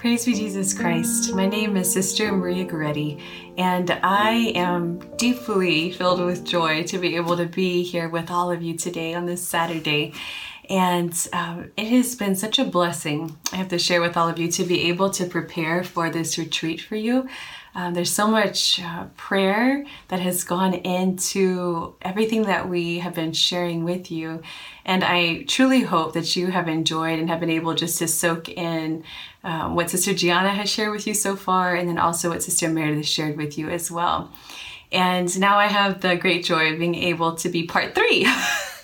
Praise be Jesus Christ. My name is Sister Maria Goretti, and I am deeply filled with joy to be able to be here with all of you today on this Saturday. And um, it has been such a blessing, I have to share with all of you, to be able to prepare for this retreat for you. Um, there's so much uh, prayer that has gone into everything that we have been sharing with you. And I truly hope that you have enjoyed and have been able just to soak in um, what Sister Gianna has shared with you so far, and then also what Sister Meredith shared with you as well. And now I have the great joy of being able to be part three.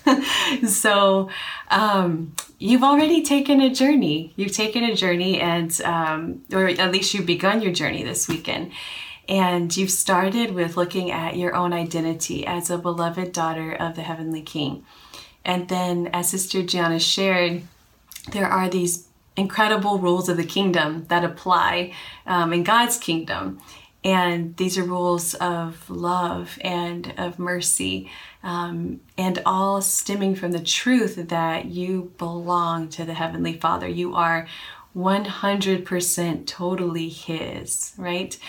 so um, you've already taken a journey. You've taken a journey, and um, or at least you've begun your journey this weekend. And you've started with looking at your own identity as a beloved daughter of the Heavenly King. And then, as Sister Gianna shared, there are these incredible rules of the kingdom that apply um, in God's kingdom. And these are rules of love and of mercy, um, and all stemming from the truth that you belong to the Heavenly Father. You are 100% totally His, right?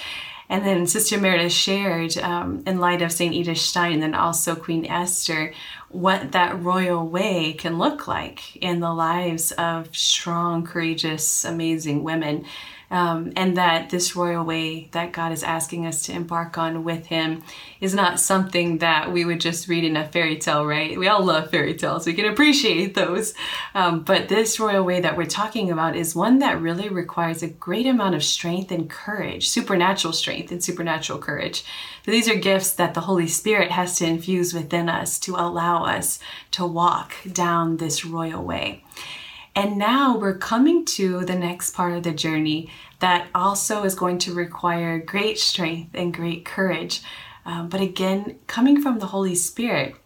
And then Sister Meredith shared, um, in light of St. Edith Stein and then also Queen Esther, what that royal way can look like in the lives of strong, courageous, amazing women um, and that this royal way that God is asking us to embark on with Him is not something that we would just read in a fairy tale, right? We all love fairy tales, we can appreciate those. Um, but this royal way that we're talking about is one that really requires a great amount of strength and courage, supernatural strength and supernatural courage. So these are gifts that the Holy Spirit has to infuse within us to allow us to walk down this royal way. And now we're coming to the next part of the journey that also is going to require great strength and great courage. Um, but again, coming from the Holy Spirit,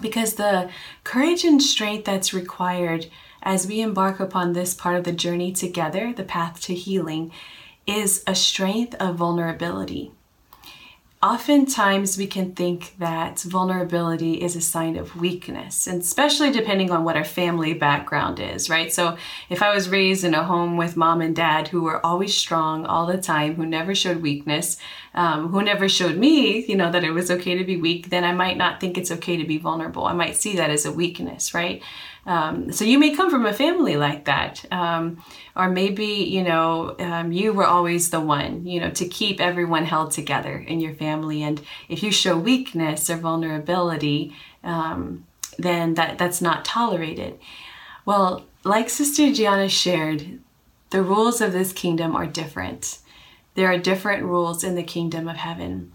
because the courage and strength that's required as we embark upon this part of the journey together, the path to healing, is a strength of vulnerability oftentimes we can think that vulnerability is a sign of weakness, and especially depending on what our family background is, right? So if I was raised in a home with mom and dad who were always strong all the time, who never showed weakness, um, who never showed me, you know, that it was okay to be weak, then I might not think it's okay to be vulnerable. I might see that as a weakness, right? Um, so you may come from a family like that, um, or maybe you know um, you were always the one, you know, to keep everyone held together in your family. And if you show weakness or vulnerability, um, then that that's not tolerated. Well, like Sister Gianna shared, the rules of this kingdom are different. There are different rules in the kingdom of heaven,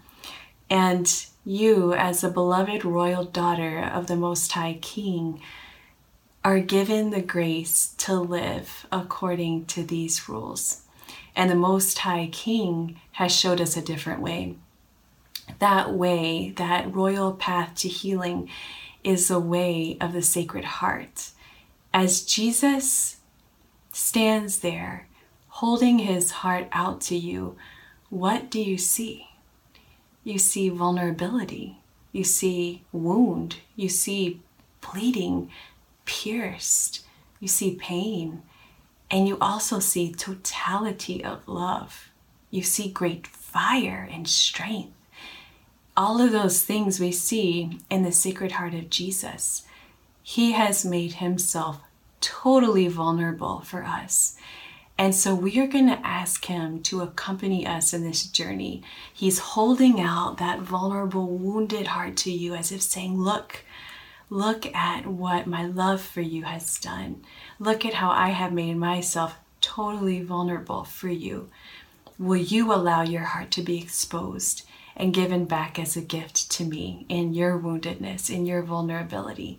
and you, as a beloved royal daughter of the Most High King are given the grace to live according to these rules. And the Most High King has showed us a different way. That way, that royal path to healing, is the way of the Sacred Heart. As Jesus stands there holding his heart out to you, what do you see? You see vulnerability, you see wound, you see bleeding, pierced, you see pain, and you also see totality of love. You see great fire and strength. All of those things we see in the Sacred Heart of Jesus. He has made himself totally vulnerable for us. And so we are going to ask him to accompany us in this journey. He's holding out that vulnerable, wounded heart to you as if saying, Look, Look at what my love for you has done. Look at how I have made myself totally vulnerable for you. Will you allow your heart to be exposed and given back as a gift to me in your woundedness, in your vulnerability?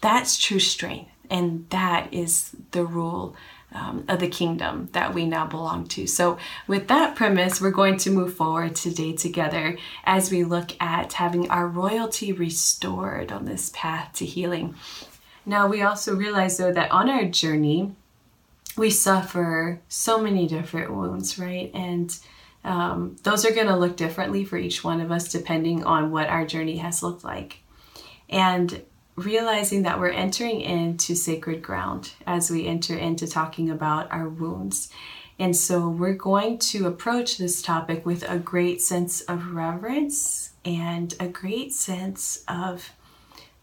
That's true strength, and that is the rule um, of the kingdom that we now belong to. So, with that premise, we're going to move forward today together as we look at having our royalty restored on this path to healing. Now, we also realize though that on our journey, we suffer so many different wounds, right? And um, those are going to look differently for each one of us depending on what our journey has looked like. And realizing that we're entering into sacred ground as we enter into talking about our wounds. And so we're going to approach this topic with a great sense of reverence and a great sense of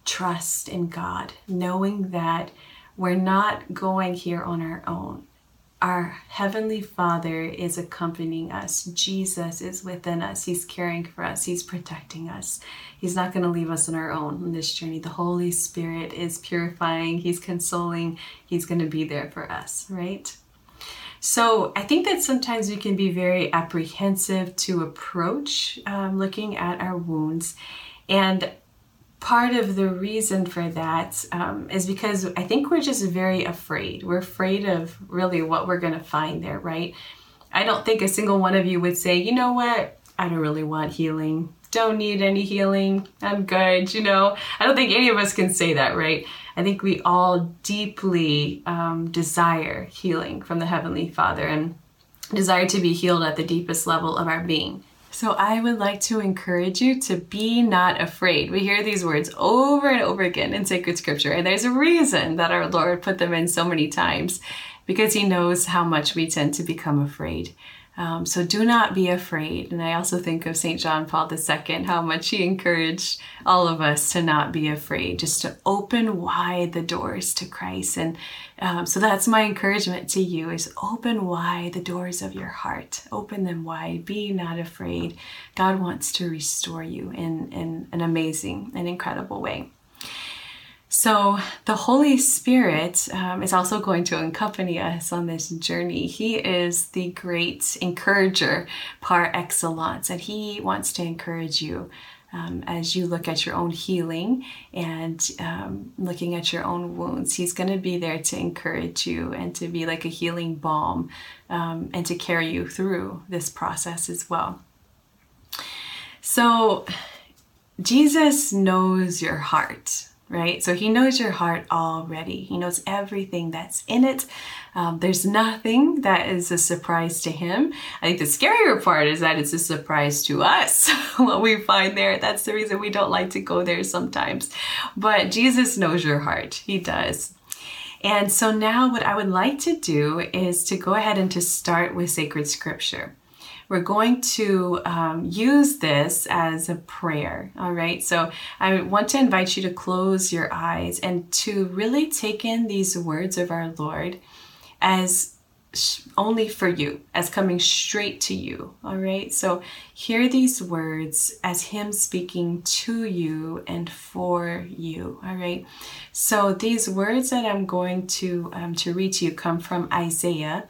trust in God, knowing that we're not going here on our own. Our Heavenly Father is accompanying us. Jesus is within us. He's caring for us. He's protecting us. He's not going to leave us on our own on this journey. The Holy Spirit is purifying, He's consoling, He's going to be there for us, right? So I think that sometimes we can be very apprehensive to approach um, looking at our wounds. And part of the reason for that um, is because I think we're just very afraid. We're afraid of really what we're going to find there, right? I don't think a single one of you would say, you know what, I don't really want healing. Don't need any healing. I'm good, you know. I don't think any of us can say that, right? I think we all deeply um, desire healing from the Heavenly Father and desire to be healed at the deepest level of our being. So I would like to encourage you to be not afraid. We hear these words over and over again in sacred scripture, and there's a reason that our Lord put them in so many times because he knows how much we tend to become afraid. Um, so do not be afraid. And I also think of St. John Paul II, how much he encouraged all of us to not be afraid, just to open wide the doors to Christ. And um, so that's my encouragement to you is open wide the doors of your heart. Open them wide. Be not afraid. God wants to restore you in, in an amazing and incredible way. So, the Holy Spirit um, is also going to accompany us on this journey. He is the great encourager par excellence, and He wants to encourage you um, as you look at your own healing and um, looking at your own wounds. He's going to be there to encourage you and to be like a healing balm um, and to carry you through this process as well. So, Jesus knows your heart right? So he knows your heart already. He knows everything that's in it. Um, there's nothing that is a surprise to him. I think the scarier part is that it's a surprise to us what we find there. That's the reason we don't like to go there sometimes. But Jesus knows your heart. He does. And so now what I would like to do is to go ahead and to start with sacred scripture we're going to um, use this as a prayer. All right. So I want to invite you to close your eyes and to really take in these words of our Lord as only for you, as coming straight to you. All right. So hear these words as Him speaking to you and for you. All right. So these words that I'm going to um, to read to you come from Isaiah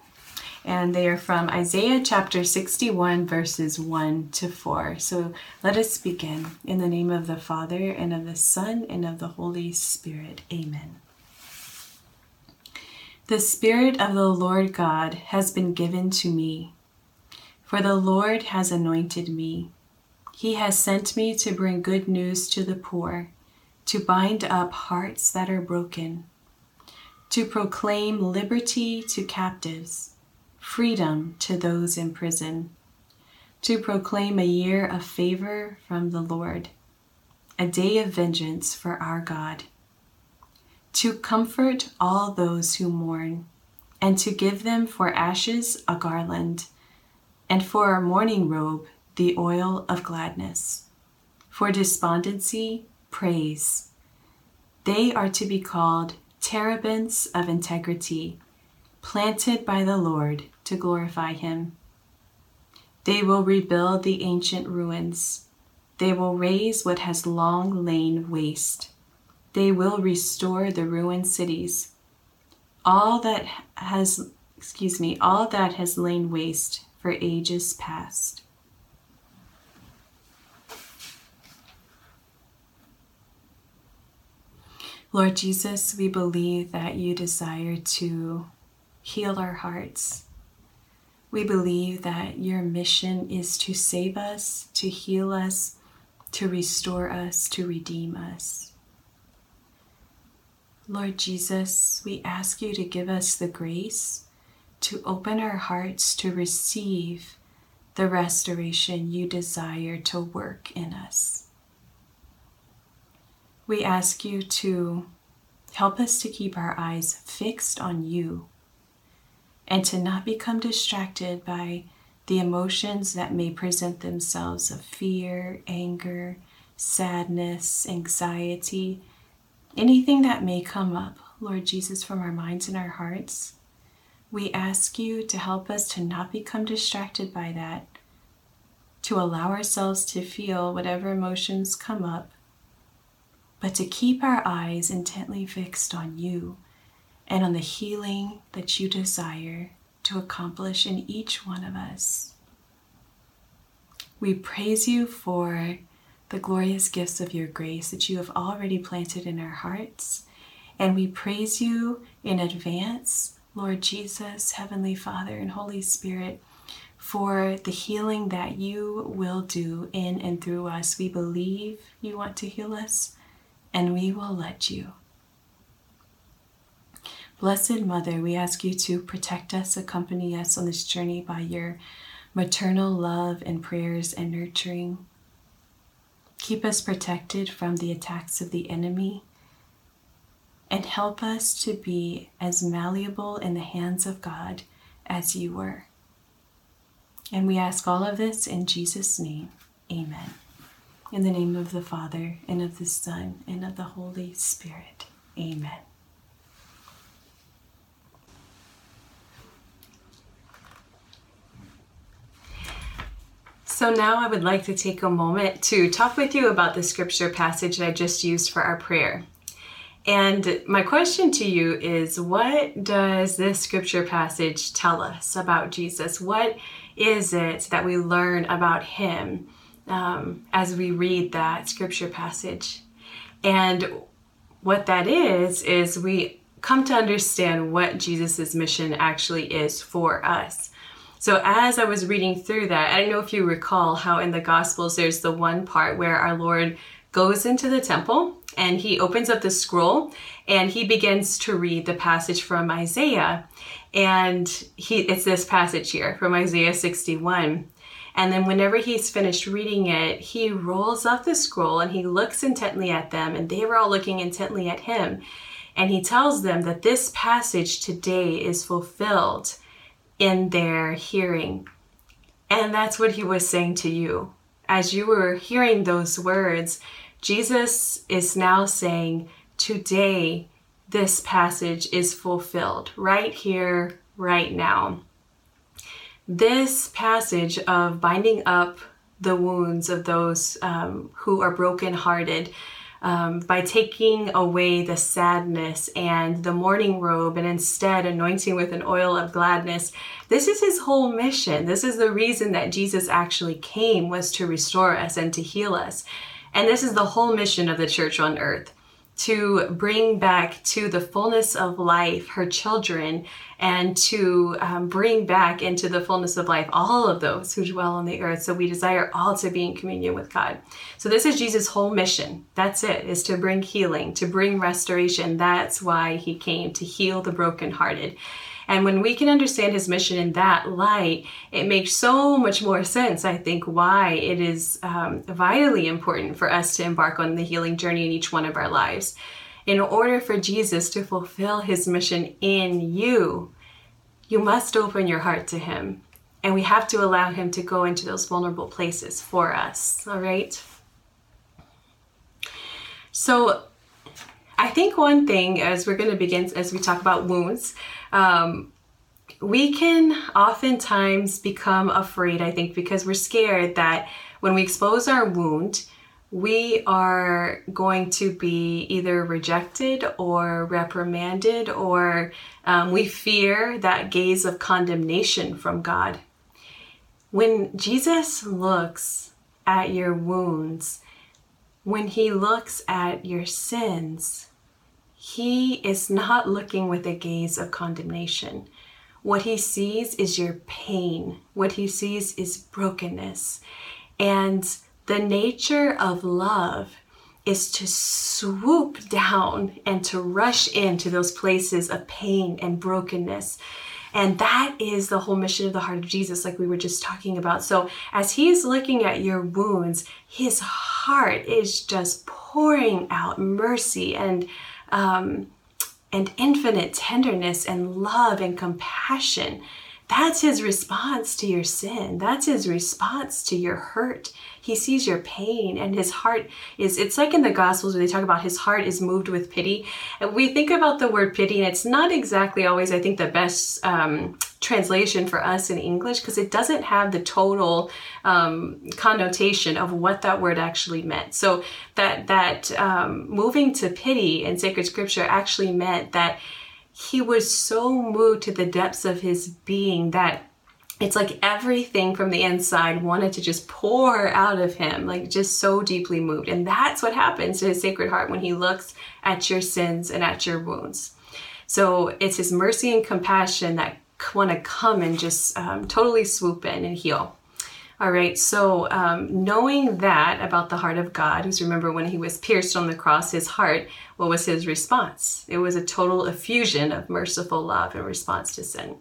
and they are from Isaiah chapter 61, verses 1 to 4. So let us begin. In the name of the Father, and of the Son, and of the Holy Spirit. Amen. The Spirit of the Lord God has been given to me, for the Lord has anointed me. He has sent me to bring good news to the poor, to bind up hearts that are broken, to proclaim liberty to captives freedom to those in prison, to proclaim a year of favor from the Lord, a day of vengeance for our God, to comfort all those who mourn, and to give them for ashes a garland, and for a mourning robe the oil of gladness, for despondency, praise. They are to be called terebinths of integrity, planted by the Lord to glorify him. They will rebuild the ancient ruins. They will raise what has long lain waste. They will restore the ruined cities. All that has, excuse me, all that has lain waste for ages past. Lord Jesus, we believe that you desire to heal our hearts we believe that your mission is to save us, to heal us, to restore us, to redeem us. Lord Jesus, we ask you to give us the grace to open our hearts to receive the restoration you desire to work in us. We ask you to help us to keep our eyes fixed on you and to not become distracted by the emotions that may present themselves of fear, anger, sadness, anxiety, anything that may come up, Lord Jesus, from our minds and our hearts. We ask you to help us to not become distracted by that, to allow ourselves to feel whatever emotions come up, but to keep our eyes intently fixed on you and on the healing that you desire to accomplish in each one of us. We praise you for the glorious gifts of your grace that you have already planted in our hearts, and we praise you in advance Lord Jesus, Heavenly Father, and Holy Spirit, for the healing that you will do in and through us. We believe you want to heal us, and we will let you. Blessed Mother, we ask you to protect us, accompany us on this journey by your maternal love and prayers and nurturing. Keep us protected from the attacks of the enemy and help us to be as malleable in the hands of God as you were. And we ask all of this in Jesus' name. Amen. In the name of the Father, and of the Son, and of the Holy Spirit. Amen. So now I would like to take a moment to talk with you about the scripture passage that I just used for our prayer. And my question to you is what does this scripture passage tell us about Jesus? What is it that we learn about him um, as we read that scripture passage? And what that is, is we come to understand what Jesus' mission actually is for us. So, as I was reading through that, I don't know if you recall how in the Gospels there's the one part where our Lord goes into the temple and he opens up the scroll and he begins to read the passage from Isaiah. And he it's this passage here from Isaiah 61. And then whenever he's finished reading it, he rolls up the scroll and he looks intently at them and they were all looking intently at him. And he tells them that this passage today is fulfilled in their hearing. And that's what he was saying to you. As you were hearing those words, Jesus is now saying, Today, this passage is fulfilled right here, right now. This passage of binding up the wounds of those um, who are brokenhearted um, by taking away the sadness and the mourning robe and instead anointing with an oil of gladness. This is his whole mission. This is the reason that Jesus actually came was to restore us and to heal us. And this is the whole mission of the church on earth to bring back to the fullness of life her children and to um, bring back into the fullness of life all of those who dwell on the earth. So we desire all to be in communion with God. So this is Jesus' whole mission. That's it, is to bring healing, to bring restoration. That's why he came to heal the brokenhearted. And when we can understand his mission in that light, it makes so much more sense, I think, why it is um, vitally important for us to embark on the healing journey in each one of our lives. In order for Jesus to fulfill his mission in you, you must open your heart to him. And we have to allow him to go into those vulnerable places for us, all right? So, I think one thing as we're going to begin, as we talk about wounds, um, we can oftentimes become afraid, I think, because we're scared that when we expose our wound, we are going to be either rejected or reprimanded, or um, we fear that gaze of condemnation from God. When Jesus looks at your wounds, when he looks at your sins, he is not looking with a gaze of condemnation. What he sees is your pain. What he sees is brokenness. And the nature of love is to swoop down and to rush into those places of pain and brokenness. And that is the whole mission of the heart of Jesus, like we were just talking about. So, as he's looking at your wounds, his heart is just pouring out mercy and um, and infinite tenderness and love and compassion. That's his response to your sin. That's his response to your hurt. He sees your pain and his heart is, it's like in the Gospels where they talk about his heart is moved with pity. We think about the word pity and it's not exactly always, I think, the best um, translation for us in English because it doesn't have the total um, connotation of what that word actually meant. So that, that um, moving to pity in sacred scripture actually meant that he was so moved to the depths of his being that it's like everything from the inside wanted to just pour out of him, like just so deeply moved. And that's what happens to his sacred heart when he looks at your sins and at your wounds. So it's his mercy and compassion that want to come and just um, totally swoop in and heal. All right, so um, knowing that about the heart of God, because remember when he was pierced on the cross, his heart, what was his response? It was a total effusion of merciful love in response to sin.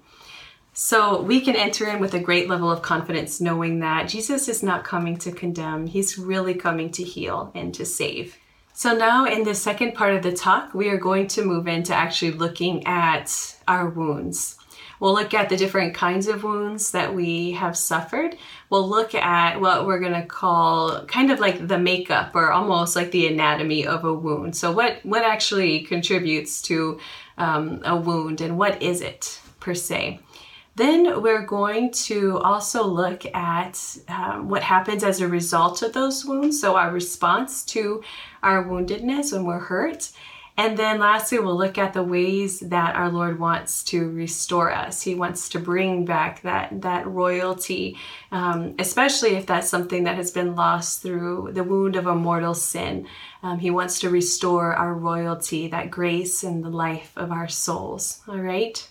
So we can enter in with a great level of confidence knowing that Jesus is not coming to condemn, he's really coming to heal and to save. So now in the second part of the talk, we are going to move into actually looking at our wounds. We'll look at the different kinds of wounds that we have suffered. We'll look at what we're going to call kind of like the makeup or almost like the anatomy of a wound. So what, what actually contributes to um, a wound and what is it per se? Then we're going to also look at um, what happens as a result of those wounds. So our response to our woundedness when we're hurt and then lastly, we'll look at the ways that our Lord wants to restore us. He wants to bring back that, that royalty, um, especially if that's something that has been lost through the wound of a mortal sin. Um, he wants to restore our royalty, that grace and the life of our souls. All right?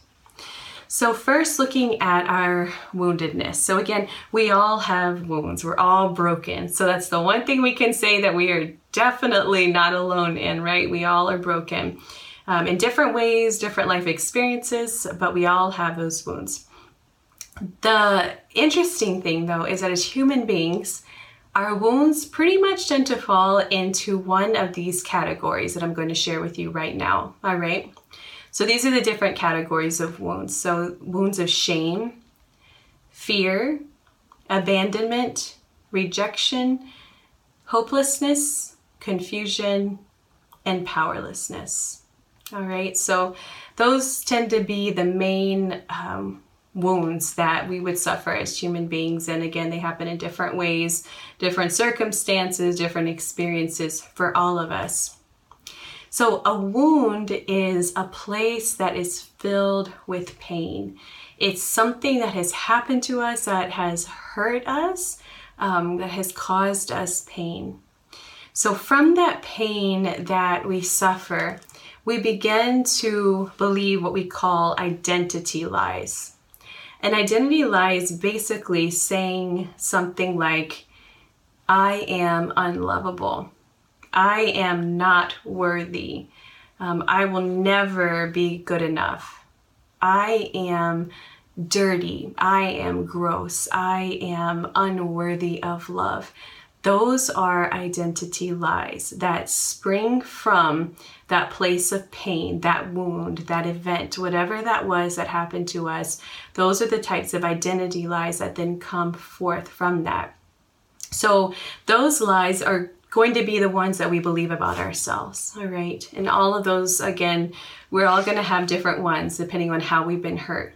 So, first, looking at our woundedness. So, again, we all have wounds, we're all broken. So, that's the one thing we can say that we are definitely not alone in, right? We all are broken um, in different ways, different life experiences, but we all have those wounds. The interesting thing, though, is that as human beings, our wounds pretty much tend to fall into one of these categories that I'm going to share with you right now. All right. So these are the different categories of wounds. So wounds of shame, fear, abandonment, rejection, hopelessness, confusion, and powerlessness. All right, so those tend to be the main um, wounds that we would suffer as human beings. And again, they happen in different ways, different circumstances, different experiences for all of us. So, a wound is a place that is filled with pain. It's something that has happened to us, that has hurt us, um, that has caused us pain. So, from that pain that we suffer, we begin to believe what we call identity lies. An identity lie is basically saying something like, I am unlovable. I am not worthy. Um, I will never be good enough. I am dirty. I am gross. I am unworthy of love. Those are identity lies that spring from that place of pain, that wound, that event, whatever that was that happened to us. Those are the types of identity lies that then come forth from that. So, those lies are going to be the ones that we believe about ourselves. All right. And all of those, again, we're all going to have different ones depending on how we've been hurt.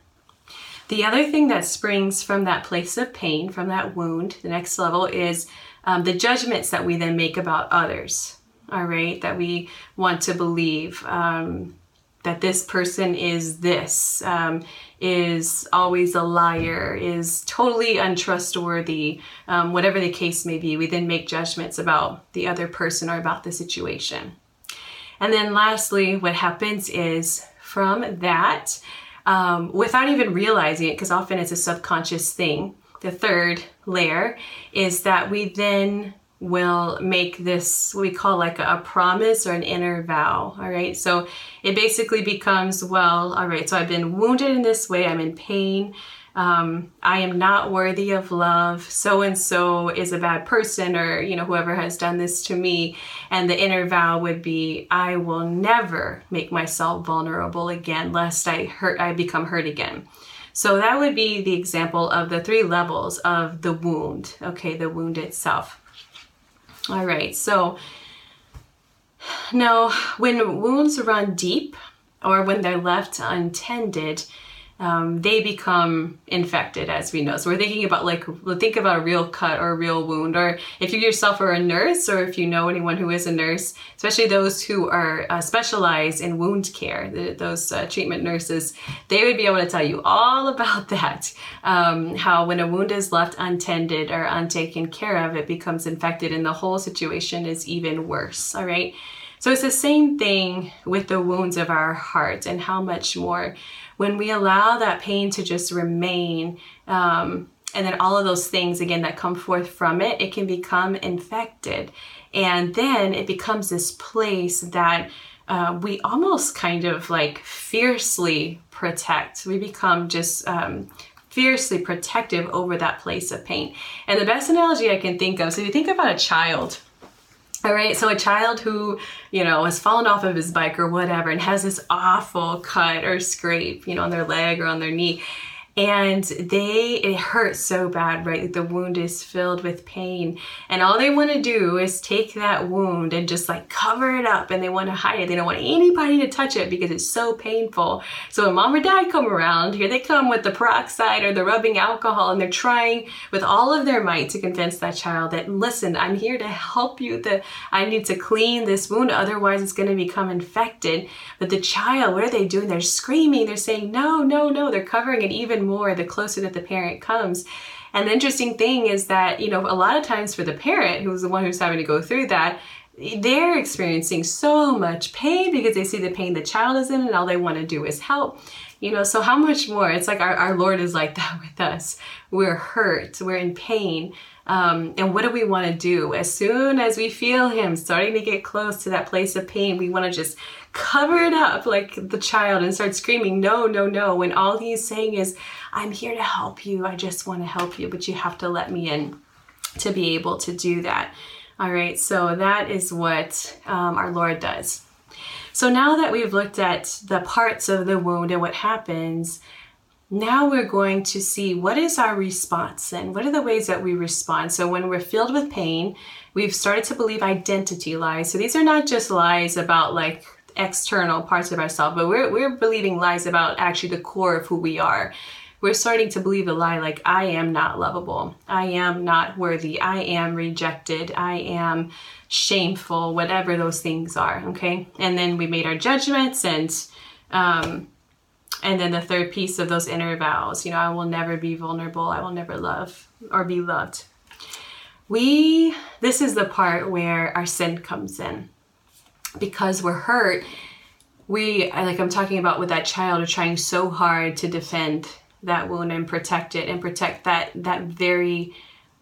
The other thing that springs from that place of pain, from that wound, the next level is um, the judgments that we then make about others. All right. That we want to believe. Um, that this person is this, um, is always a liar, is totally untrustworthy, um, whatever the case may be. We then make judgments about the other person or about the situation. And then lastly, what happens is from that, um, without even realizing it, because often it's a subconscious thing, the third layer is that we then will make this what we call like a, a, promise or an inner vow. All right. So it basically becomes, well, all right, so I've been wounded in this way, I'm in pain. um, I am not worthy of love. So and so is a bad person, or you know, whoever has done this to me. And the inner vow would be, I will never make myself vulnerable again, lest I hurt, I become hurt again. So that would be the example of the three levels of the wound. Okay, the wound itself. All right, so now when wounds run deep or when they're left untended, um, they become infected, as we know. So we're thinking about like, think about a real cut or a real wound, or if you yourself are a nurse, or if you know anyone who is a nurse, especially those who are uh, specialized in wound care, the, those uh, treatment nurses, they would be able to tell you all about that. Um, how when a wound is left untended or untaken care of, it becomes infected, and the whole situation is even worse. All right. So it's the same thing with the wounds of our heart, and how much more when we allow that pain to just remain, um, and then all of those things again that come forth from it, it can become infected. And then it becomes this place that uh, we almost kind of like fiercely protect. We become just um, fiercely protective over that place of pain. And the best analogy I can think of so if you think about a child, all right, so a child who, you know, has fallen off of his bike or whatever and has this awful cut or scrape, you know, on their leg or on their knee, and they it hurts so bad right? The wound is filled with pain. And all they want to do is take that wound and just like cover it up and they want to hide it. They don't want anybody to touch it because it's so painful. So when mom or dad come around here they come with the peroxide or the rubbing alcohol and they're trying with all of their might to convince that child that listen i'm here to help you. That i need to clean this wound otherwise it's going to become infected. But the child what are they doing? They're screaming. They're saying no no no. They're covering it even more the closer that the parent comes. And the interesting thing is that, you know, a lot of times for the parent, who's the one who's having to go through that, they're experiencing so much pain because they see the pain the child is in and all they want to do is help. You know, so how much more? It's like our, our Lord is like that with us. We're hurt, we're in pain. Um, and what do we want to do? As soon as we feel Him starting to get close to that place of pain, we want to just cover it up like the child and start screaming, No, no, no. When all He's saying is, I'm here to help you. I just want to help you, but you have to let me in to be able to do that. All right, so that is what um, our Lord does. So now that we've looked at the parts of the wound and what happens, now we're going to see what is our response and what are the ways that we respond. So when we're filled with pain, we've started to believe identity lies. So these are not just lies about like external parts of ourselves, but we're, we're believing lies about actually the core of who we are. We're starting to believe a lie like, I am not lovable. I am not worthy. I am rejected. I am shameful, whatever those things are. Okay. And then we made our judgments and, um, and then the third piece of those inner vows, you know, I will never be vulnerable. I will never love or be loved. We, this is the part where our sin comes in. Because we're hurt, we, like I'm talking about with that child, are trying so hard to defend that wound and protect it and protect that, that very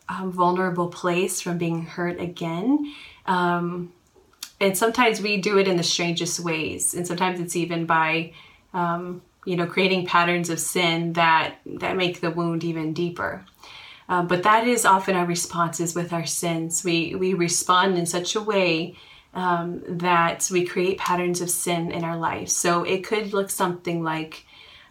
um, vulnerable place from being hurt again. Um, and sometimes we do it in the strangest ways. And sometimes it's even by, um, you know, creating patterns of sin that that make the wound even deeper. Uh, but that is often our responses with our sins. We we respond in such a way um, that we create patterns of sin in our life. So it could look something like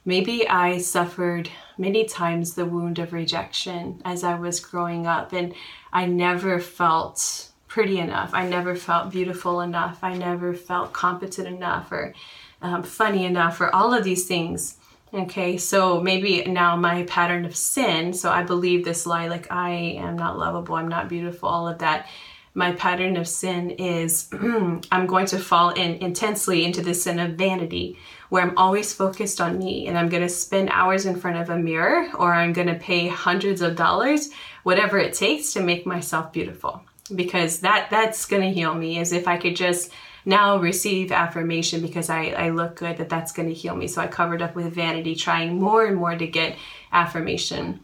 maybe I suffered many times the wound of rejection as I was growing up, and I never felt pretty enough. I never felt beautiful enough. I never felt competent enough or um, funny enough or all of these things. Okay, so maybe now my pattern of sin, so I believe this lie like I am not lovable, I'm not beautiful, all of that. My pattern of sin is I'm going to fall in intensely into the sin of vanity, where I'm always focused on me and I'm going to spend hours in front of a mirror or I'm going to pay hundreds of dollars, whatever it takes to make myself beautiful. Because that that's going to heal me as if I could just now receive affirmation because I, I look good, that that's going to heal me. So I covered up with vanity, trying more and more to get affirmation.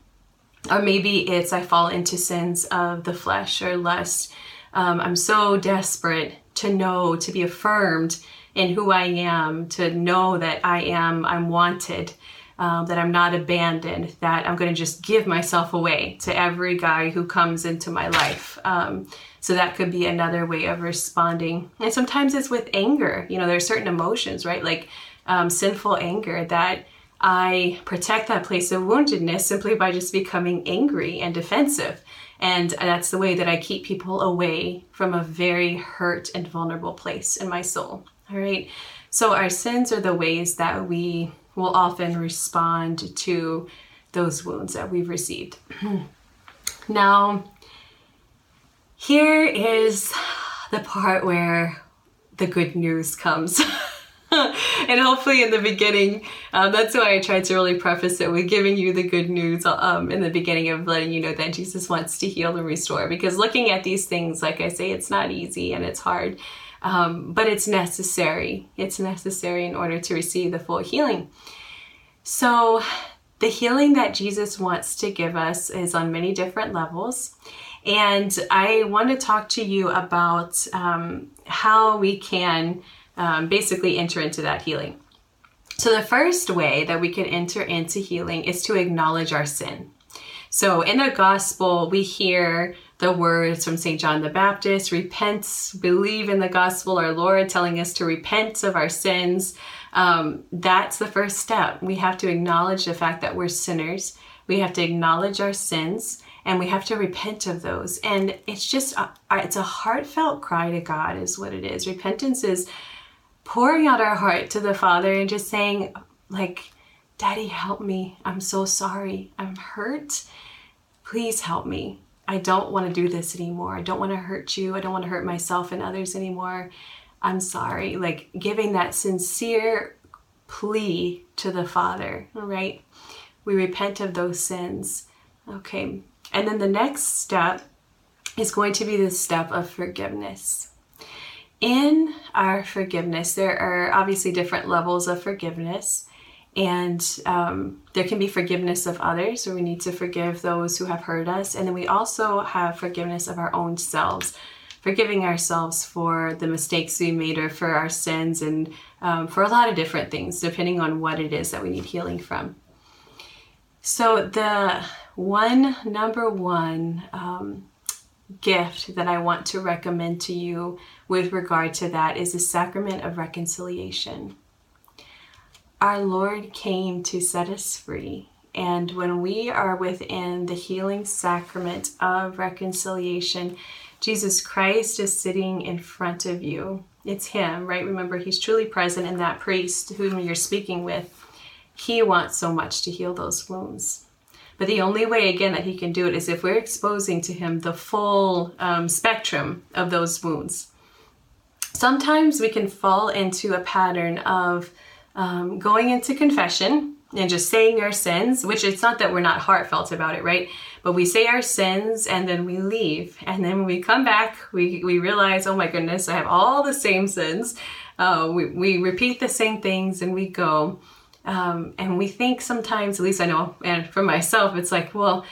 Or maybe it's I fall into sins of the flesh or lust. Um, I'm so desperate to know, to be affirmed in who I am, to know that I am, I'm wanted. um, that I'm not abandoned, that I'm going to just give myself away to every guy who comes into my life. Um, so that could be another way of responding. And sometimes it's with anger. You know, there's certain emotions, right? Like um, sinful anger that I protect that place of woundedness simply by just becoming angry and defensive. And that's the way that I keep people away from a very hurt and vulnerable place in my soul. All right. So, our sins are the ways that we will often respond to those wounds that we've received. now, here is the part where the good news comes. and hopefully in the beginning, um, that's why I tried to really preface it with giving you the good news um, in the beginning of letting you know that Jesus wants to heal and restore. Because looking at these things, like I say, it's not easy and it's hard, um, but it's necessary. It's necessary in order to receive the full healing. So, the healing that Jesus wants to give us is on many different levels. And I want to talk to you about um, how we can um, basically enter into that healing. So, the first way that we can enter into healing is to acknowledge our sin. So, in the gospel, we hear the words from St. John the Baptist repent, believe in the gospel, our Lord telling us to repent of our sins. Um, that's the first step. We have to acknowledge the fact that we're sinners, we have to acknowledge our sins. And we have to repent of those. And it's just, a, it's a heartfelt cry to God, is what it is. Repentance is pouring out our heart to the Father and just saying, like, Daddy, help me. I'm so sorry. I'm hurt. Please help me. I don't want to do this anymore. I don't want to hurt you. I don't want to hurt myself and others anymore. I'm sorry. Like giving that sincere plea to the Father, all right? We repent of those sins. Okay. And then the next step is going to be the step of forgiveness in our forgiveness, there are obviously different levels of forgiveness. And um, there can be forgiveness of others, where we need to forgive those who have hurt us. And then we also have forgiveness of our own selves, forgiving ourselves for the mistakes we made or for our sins and um, for a lot of different things, depending on what it is that we need healing from. So, the one, number one, um, gift that I want to recommend to you with regard to that is the sacrament of reconciliation. Our Lord came to set us free. And when we are within the healing sacrament of reconciliation, Jesus Christ is sitting in front of you. It's Him, right? Remember, He's truly present in that priest whom you're speaking with. He wants so much to heal those wounds. But the only way, again, that he can do it is if we're exposing to him the full um, spectrum of those wounds. Sometimes we can fall into a pattern of um, going into confession and just saying our sins, which it's not that we're not heartfelt about it, right? But we say our sins and then we leave. And then when we come back, we, we realize, oh my goodness, I have all the same sins. Uh, we, we repeat the same things and we go. Um, and we think sometimes, at least I know, and for myself, it's like, well,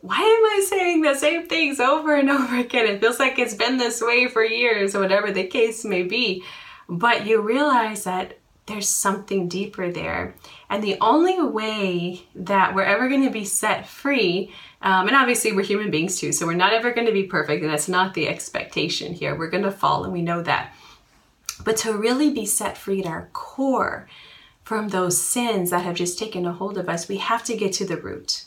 why am I saying the same things over and over again? It feels like it's been this way for years, or whatever the case may be. But you realize that there's something deeper there. And the only way that we're ever going to be set free, um, and obviously we're human beings too, so we're not ever going to be perfect, and that's not the expectation here. We're going to fall, and we know that. But to really be set free at our core, from those sins that have just taken a hold of us, we have to get to the root.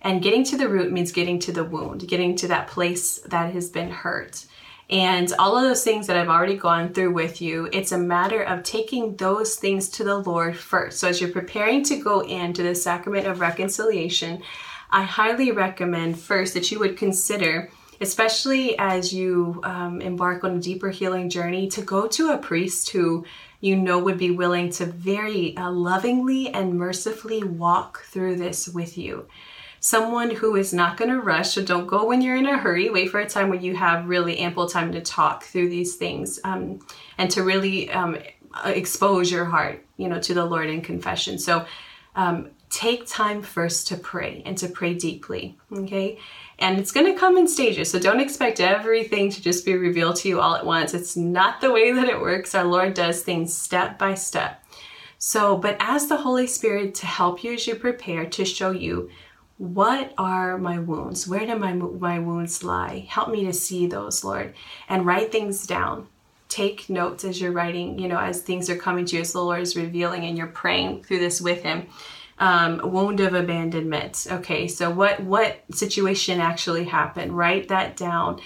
And getting to the root means getting to the wound, getting to that place that has been hurt. And all of those things that I've already gone through with you, it's a matter of taking those things to the Lord first. So as you're preparing to go into the sacrament of reconciliation, I highly recommend first that you would consider, especially as you um, embark on a deeper healing journey, to go to a priest who you know would be willing to very uh, lovingly and mercifully walk through this with you. Someone who is not going to rush, so don't go when you're in a hurry. Wait for a time when you have really ample time to talk through these things um, and to really um, expose your heart, you know, to the Lord in confession. So um, take time first to pray and to pray deeply, okay? And it's going to come in stages, so don't expect everything to just be revealed to you all at once. It's not the way that it works. Our Lord does things step by step. So, but ask the Holy Spirit to help you as you prepare to show you what are my wounds? Where do my, my wounds lie? Help me to see those, Lord, and write things down. Take notes as you're writing, you know, as things are coming to you, as the Lord is revealing, and you're praying through this with Him. Um, wound of abandonment. Okay, so what what situation actually happened? Write that down.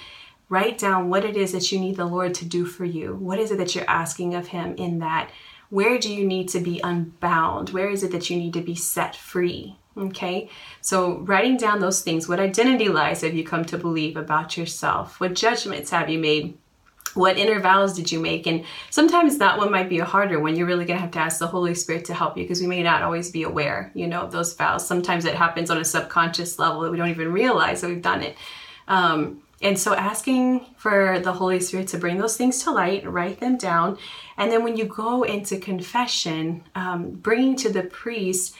Write down what it is that you need the Lord to do for you. What is it that you're asking of Him in that? Where do you need to be unbound? Where is it that you need to be set free? Okay, so writing down those things what identity lies have you come to believe about yourself? What judgments have you made? What inner vows did you make? And sometimes that one might be a harder one. You're really going to have to ask the Holy Spirit to help you because we may not always be aware, you know, of those vows. Sometimes it happens on a subconscious level that we don't even realize that we've done it. Um, and so asking for the Holy Spirit to bring those things to light, write them down. And then when you go into confession, um, bringing to the priest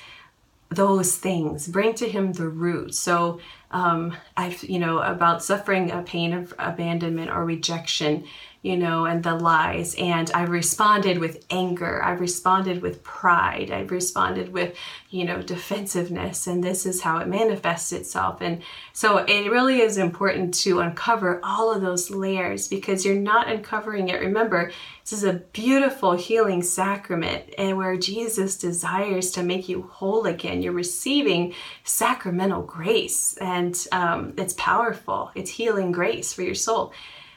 those things bring to him the root so um, i've you know about suffering a pain of abandonment or rejection you know, and the lies. And I responded with anger. I responded with pride. I responded with, you know, defensiveness. And this is how it manifests itself. And so it really is important to uncover all of those layers because you're not uncovering it. Remember, this is a beautiful healing sacrament and where Jesus desires to make you whole again. You're receiving sacramental grace and um, it's powerful. It's healing grace for your soul.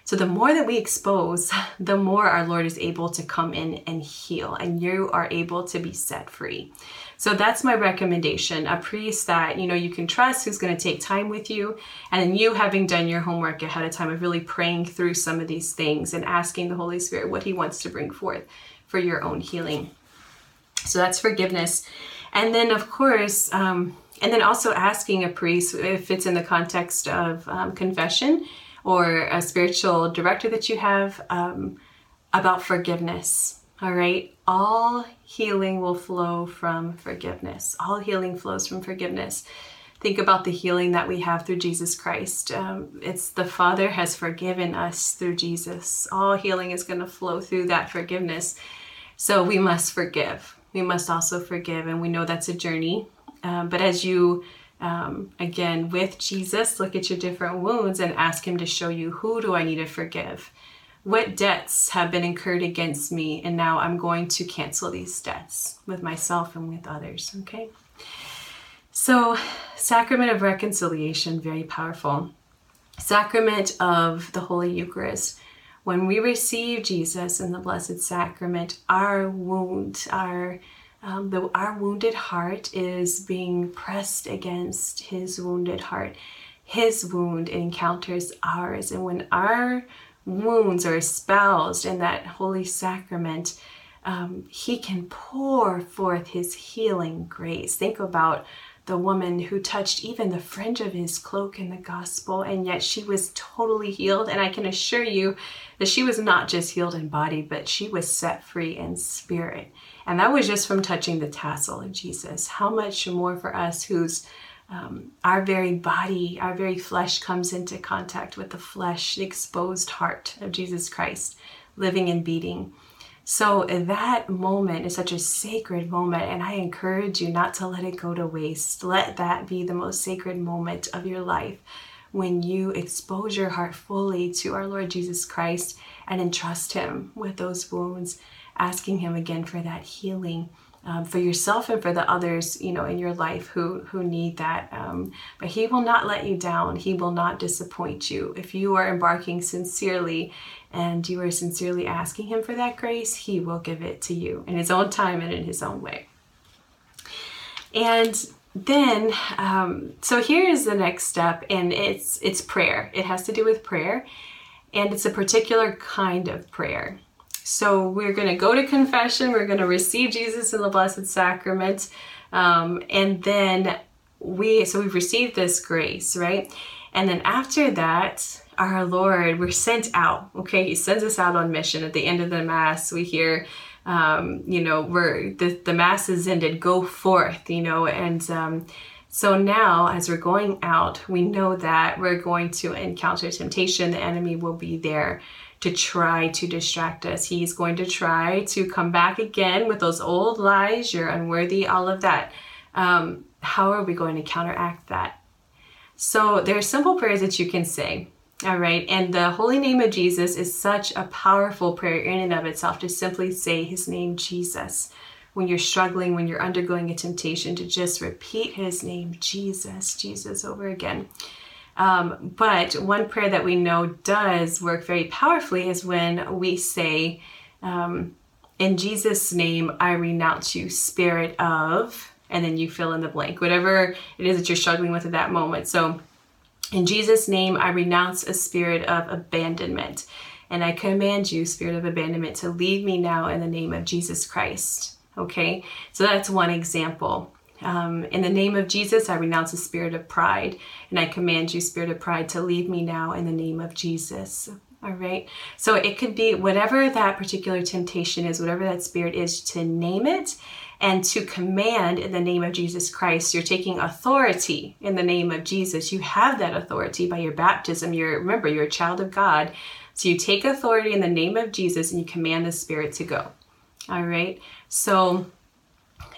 So the more that we expose, the more our Lord is able to come in and heal, and you are able to be set free. So that's my recommendation. A priest that you know you can trust, who's going to take time with you, and you having done your homework ahead of time of really praying through some of these things and asking the Holy Spirit what He wants to bring forth for your own healing. So that's forgiveness, and then of course. Um, and then also asking a priest if it's in the context of um, confession or a spiritual director that you have um, about forgiveness. All right. All healing will flow from forgiveness. All healing flows from forgiveness. Think about the healing that we have through Jesus Christ. Um, it's the Father has forgiven us through Jesus. All healing is going to flow through that forgiveness. So we must forgive. We must also forgive. And we know that's a journey. Um, but as you um, again with jesus look at your different wounds and ask him to show you who do i need to forgive? What debts have been incurred against me and now i'm going to cancel these debts with myself and with others okay? So sacrament of reconciliation very powerful. Sacrament of the holy eucharist. When we receive jesus in the blessed sacrament our wound our um, the, our wounded heart is being pressed against his wounded heart. His wound encounters ours. And when our wounds are espoused in that holy sacrament, um, he can pour forth his healing grace. Think about the woman who touched even the fringe of his cloak in the gospel, and yet she was totally healed. And I can assure you that she was not just healed in body, but she was set free in spirit. And that was just from touching the tassel of Jesus. How much more for us whose um, our very body, our very flesh comes into contact with the flesh, the exposed heart of Jesus Christ, living and beating. So that moment is such a sacred moment, and I encourage you not to let it go to waste. Let that be the most sacred moment of your life when you expose your heart fully to our Lord Jesus Christ and entrust Him with those wounds asking him again for that healing um, for yourself and for the others you know in your life who who need that um, but he will not let you down. He will not disappoint you. If you are embarking sincerely and you are sincerely asking him for that grace he will give it to you in his own time and in his own way. And then um, so here is the next step and it's it's prayer. It has to do with prayer and it's a particular kind of prayer so we're going to go to confession. We're going to receive Jesus in the Blessed Sacrament. Um, and then we, so we've received this grace, right? And then after that, our Lord, we're sent out. Okay, He sends us out on mission. At the end of the Mass, we hear, um, you know, we're the, the Mass is ended, go forth, you know, and um, so now as we're going out, we know that we're going to encounter temptation. The enemy will be there to try to distract us. He's going to try to come back again with those old lies, you're unworthy, all of that. Um, how are we going to counteract that? So there are simple prayers that you can say. All right. And the holy name of Jesus is such a powerful prayer in and of itself to simply say his name, Jesus. When you're struggling, when you're undergoing a temptation, to just repeat his name, Jesus, Jesus, over again. Um, but one prayer that we know does work very powerfully is when we say, um, In Jesus' name, I renounce you, spirit of, and then you fill in the blank, whatever it is that you're struggling with at that moment. So, in Jesus' name, I renounce a spirit of abandonment. And I command you, spirit of abandonment, to leave me now in the name of Jesus Christ. Okay, so that's one example. Um, in the name of Jesus, I renounce the spirit of pride, and I command you, spirit of pride, to leave me now in the name of Jesus. All right. So it could be whatever that particular temptation is, whatever that spirit is, to name it and to command in the name of Jesus Christ. You're taking authority in the name of Jesus. You have that authority by your baptism. You're remember, you're a child of God. So you take authority in the name of Jesus and you command the spirit to go. All right. So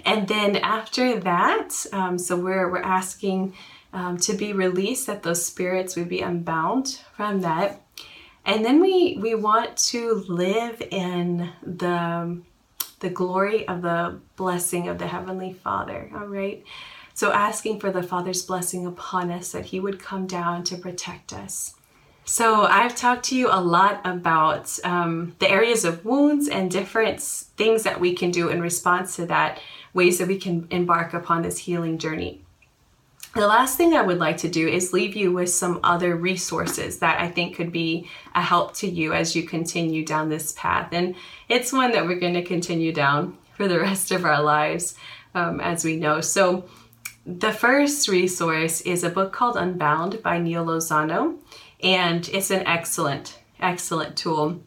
and then after that, um, so we're we're asking um, to be released that those spirits would be unbound from that. And then we we want to live in the the glory of the blessing of the Heavenly Father. All right. So, asking for the Father's blessing upon us that He would come down to protect us. So, I've talked to you a lot about um, the areas of wounds and different things that we can do in response to that, ways that we can embark upon this healing journey. The last thing I would like to do is leave you with some other resources that I think could be a help to you as you continue down this path. And it's one that we're going to continue down for the rest of our lives, um, as we know. So, the first resource is a book called Unbound by Neal Lozano, and it's an excellent, excellent tool.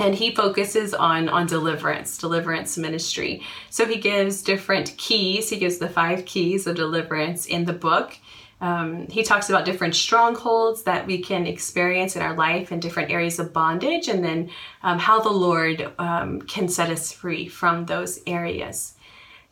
And he focuses on on deliverance deliverance ministry. So he gives different keys. He gives the five keys of deliverance in the book. Um, he talks about different strongholds that we can experience in our life and different areas of bondage and then um, how the lord um, can set us free from those areas.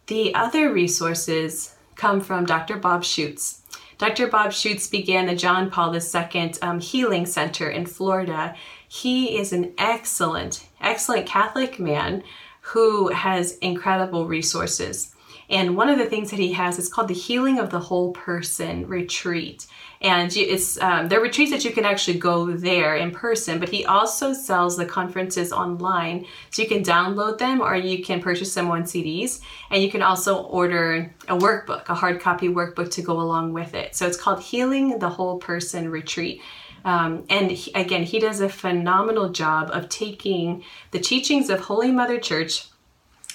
The other resources come from dr bob schuchts Dr. Bob Schuchts began the John Paul II um, Healing Center in Florida he is an excellent, excellent Catholic man who has incredible resources. And one of the things that he has is called the Healing of the Whole Person Retreat. And it's um, there are retreats that you can actually go there in person, but he also sells the conferences online. So you can download them or you can purchase them on CDs. And you can also order a workbook, a hard copy workbook to go along with it. So it's called Healing the Whole Person Retreat. Um, and he, again, he does a phenomenal job of taking the teachings of Holy Mother Church,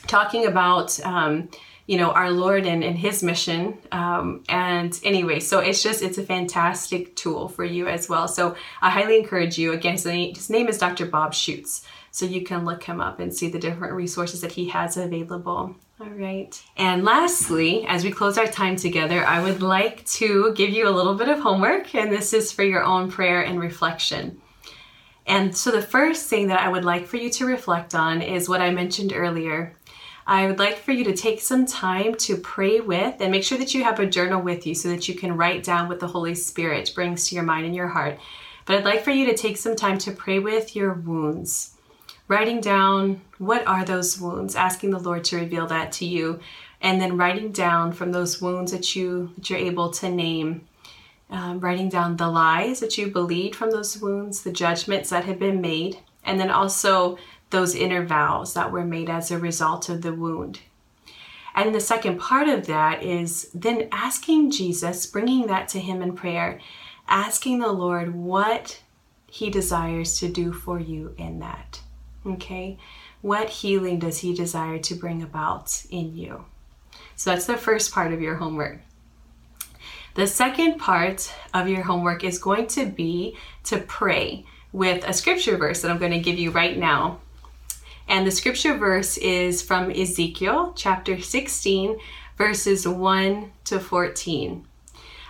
talking about, um, you know, our Lord and, and his mission. Um, and anyway, so it's just, it's a fantastic tool for you as well. So I highly encourage you. Again, his name, his name is Dr. Bob Schuchts. So you can look him up and see the different resources that he has available. All right. And lastly, as we close our time together, I would like to give you a little bit of homework, and this is for your own prayer and reflection. And so, the first thing that I would like for you to reflect on is what I mentioned earlier. I would like for you to take some time to pray with and make sure that you have a journal with you so that you can write down what the Holy Spirit brings to your mind and your heart. But I'd like for you to take some time to pray with your wounds writing down what are those wounds, asking the Lord to reveal that to you, and then writing down from those wounds that you that you're able to name. Um, writing down the lies that you believed from those wounds, the judgments that had been made, and then also those inner vows that were made as a result of the wound. And the second part of that is then asking Jesus, bringing that to Him in prayer, asking the Lord what He desires to do for you in that. Okay, what healing does He desire to bring about in you? So that's the first part of your homework. The second part of your homework is going to be to pray with a scripture verse that I'm going to give you right now. And the scripture verse is from Ezekiel chapter 16, verses 1 to 14.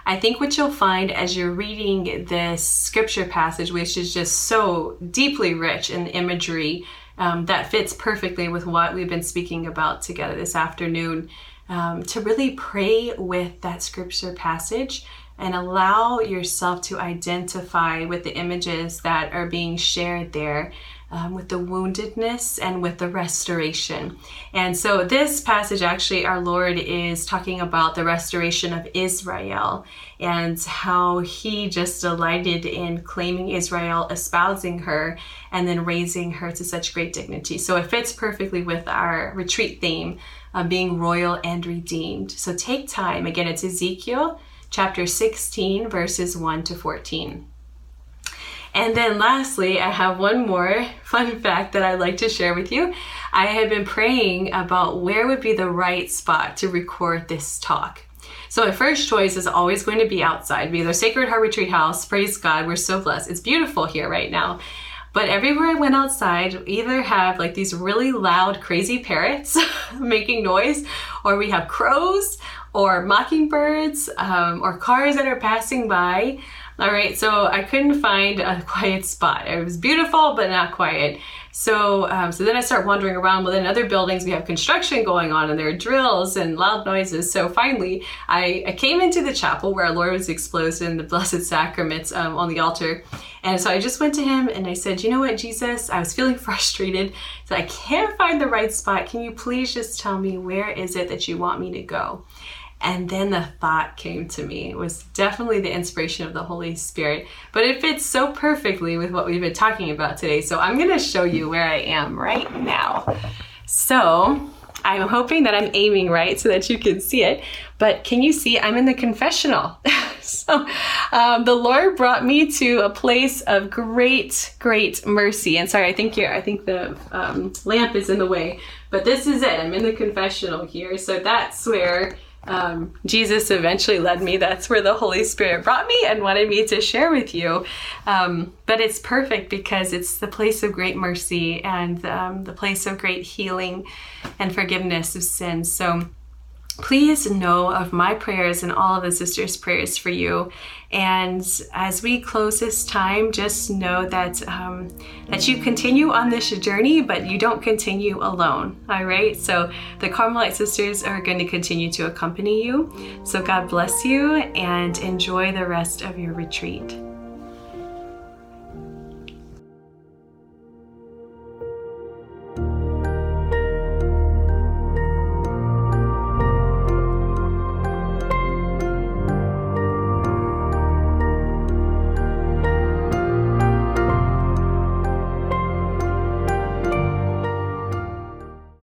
I think what you'll find as you're reading this scripture passage, which is just so deeply rich in imagery um, that fits perfectly with what we've been speaking about together this afternoon, um, to really pray with that scripture passage and allow yourself to identify with the images that are being shared there. Um, with the woundedness and with the restoration. And so, this passage actually, our Lord is talking about the restoration of Israel and how he just delighted in claiming Israel, espousing her, and then raising her to such great dignity. So, it fits perfectly with our retreat theme of being royal and redeemed. So, take time. Again, it's Ezekiel chapter 16, verses 1 to 14. And then lastly, I have one more fun fact that I'd like to share with you. I had been praying about where would be the right spot to record this talk. So my first choice is always going to be outside, be the Sacred Heart Retreat House. Praise God, we're so blessed. It's beautiful here right now. But everywhere I went outside, we either have like these really loud, crazy parrots making noise, or we have crows, or mockingbirds um, or cars that are passing by. All right, so I couldn't find a quiet spot. It was beautiful, but not quiet. So, um, so then I start wandering around. Well, in other buildings, we have construction going on, and there are drills and loud noises. So finally, I, I came into the chapel where our Lord was exposed in the Blessed Sacraments um, on the altar, and so I just went to him and I said, "You know what, Jesus? I was feeling frustrated. So I can't find the right spot. Can you please just tell me where is it that you want me to go?" And then the thought came to me. It was definitely the inspiration of the Holy Spirit, but it fits so perfectly with what we've been talking about today. So I'm going to show you where I am right now. So I'm hoping that I'm aiming right so that you can see it. But can you see I'm in the confessional? so um, the Lord brought me to a place of great, great mercy. And sorry, I think you I think the um, lamp is in the way, but this is it. I'm in the confessional here. So that's where um, Jesus eventually led me. That's where the Holy Spirit brought me and wanted me to share with you. Um, but it's perfect because it's the place of great mercy and um, the place of great healing and forgiveness of sins. So please know of my prayers and all of the sisters' prayers for you. And as we close this time, just know that um, that you continue on this journey, but you don't continue alone. All right. So the Carmelite sisters are going to continue to accompany you. So God bless you and enjoy the rest of your retreat.